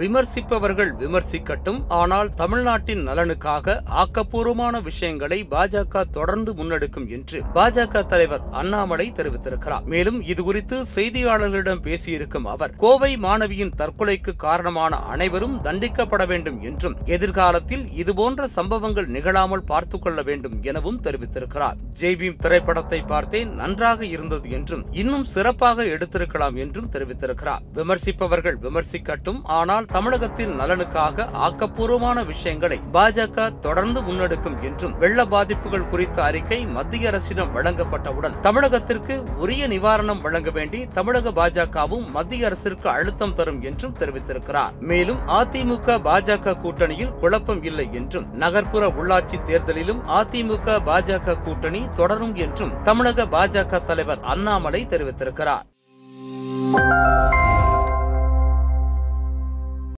விமர்சிப்பவர்கள் விமர்சிக்கட்டும் ஆனால் தமிழ்நாட்டின் நலனுக்காக ஆக்கப்பூர்வமான விஷயங்களை பாஜக தொடர்ந்து முன்னெடுக்கும் என்று பாஜக தலைவர் அண்ணாமலை தெரிவித்திருக்கிறார். மேலும் இதுகுறித்து செய்தியாளர்களிடம் பேசியிருக்கும் அவர் கோவை மாணவியின் தற்கொலைக்கு காரணமான அனைவரும் தண்டிக்கப்பட வேண்டும் என்றும் எதிர்காலத்தில் இதுபோன்ற சம்பவங்கள் நிகழாமல் பார்த்துக் கொள்ள வேண்டும் எனவும் தெரிவித்திருக்கிறார். ஜெய்பீம் திரைப்படத்தை பார்த்தேன் நன்றாக இருந்தது என்றும் இன்னும் சிறப்பாக எடுத்திருக்கலாம் என்றும் தெரிவித்திருக்கிறார். விமர்சிப்பவர்கள் விமர்சிக்கட்டும் ஆனால் தமிழகத்தின் நலனுக்காக ஆக்கப்பூர்வமான விஷயங்களை பாஜக தொடர்ந்து முன்னெடுக்கும் என்றும் வெள்ள பாதிப்புகள் குறித்த அறிக்கை மத்திய அரசிடம் வழங்கப்பட்டவுடன் தமிழகத்திற்கு உரிய நிவாரணம் வழங்க வேண்டி தமிழக பாஜகவும் மத்திய அரசிற்கு அழுத்தம் தரும் என்றும் தெரிவித்திருக்கிறார். மேலும் அதிமுக பாஜக கூட்டணியில் குழப்பம் இல்லை என்றும் நகர்ப்புற உள்ளாட்சி தேர்தலிலும் அதிமுக பாஜக கூட்டணி தொடரும் என்றும் தமிழக பாஜக தலைவர் அண்ணாமலை தெரிவித்திருக்கிறார்.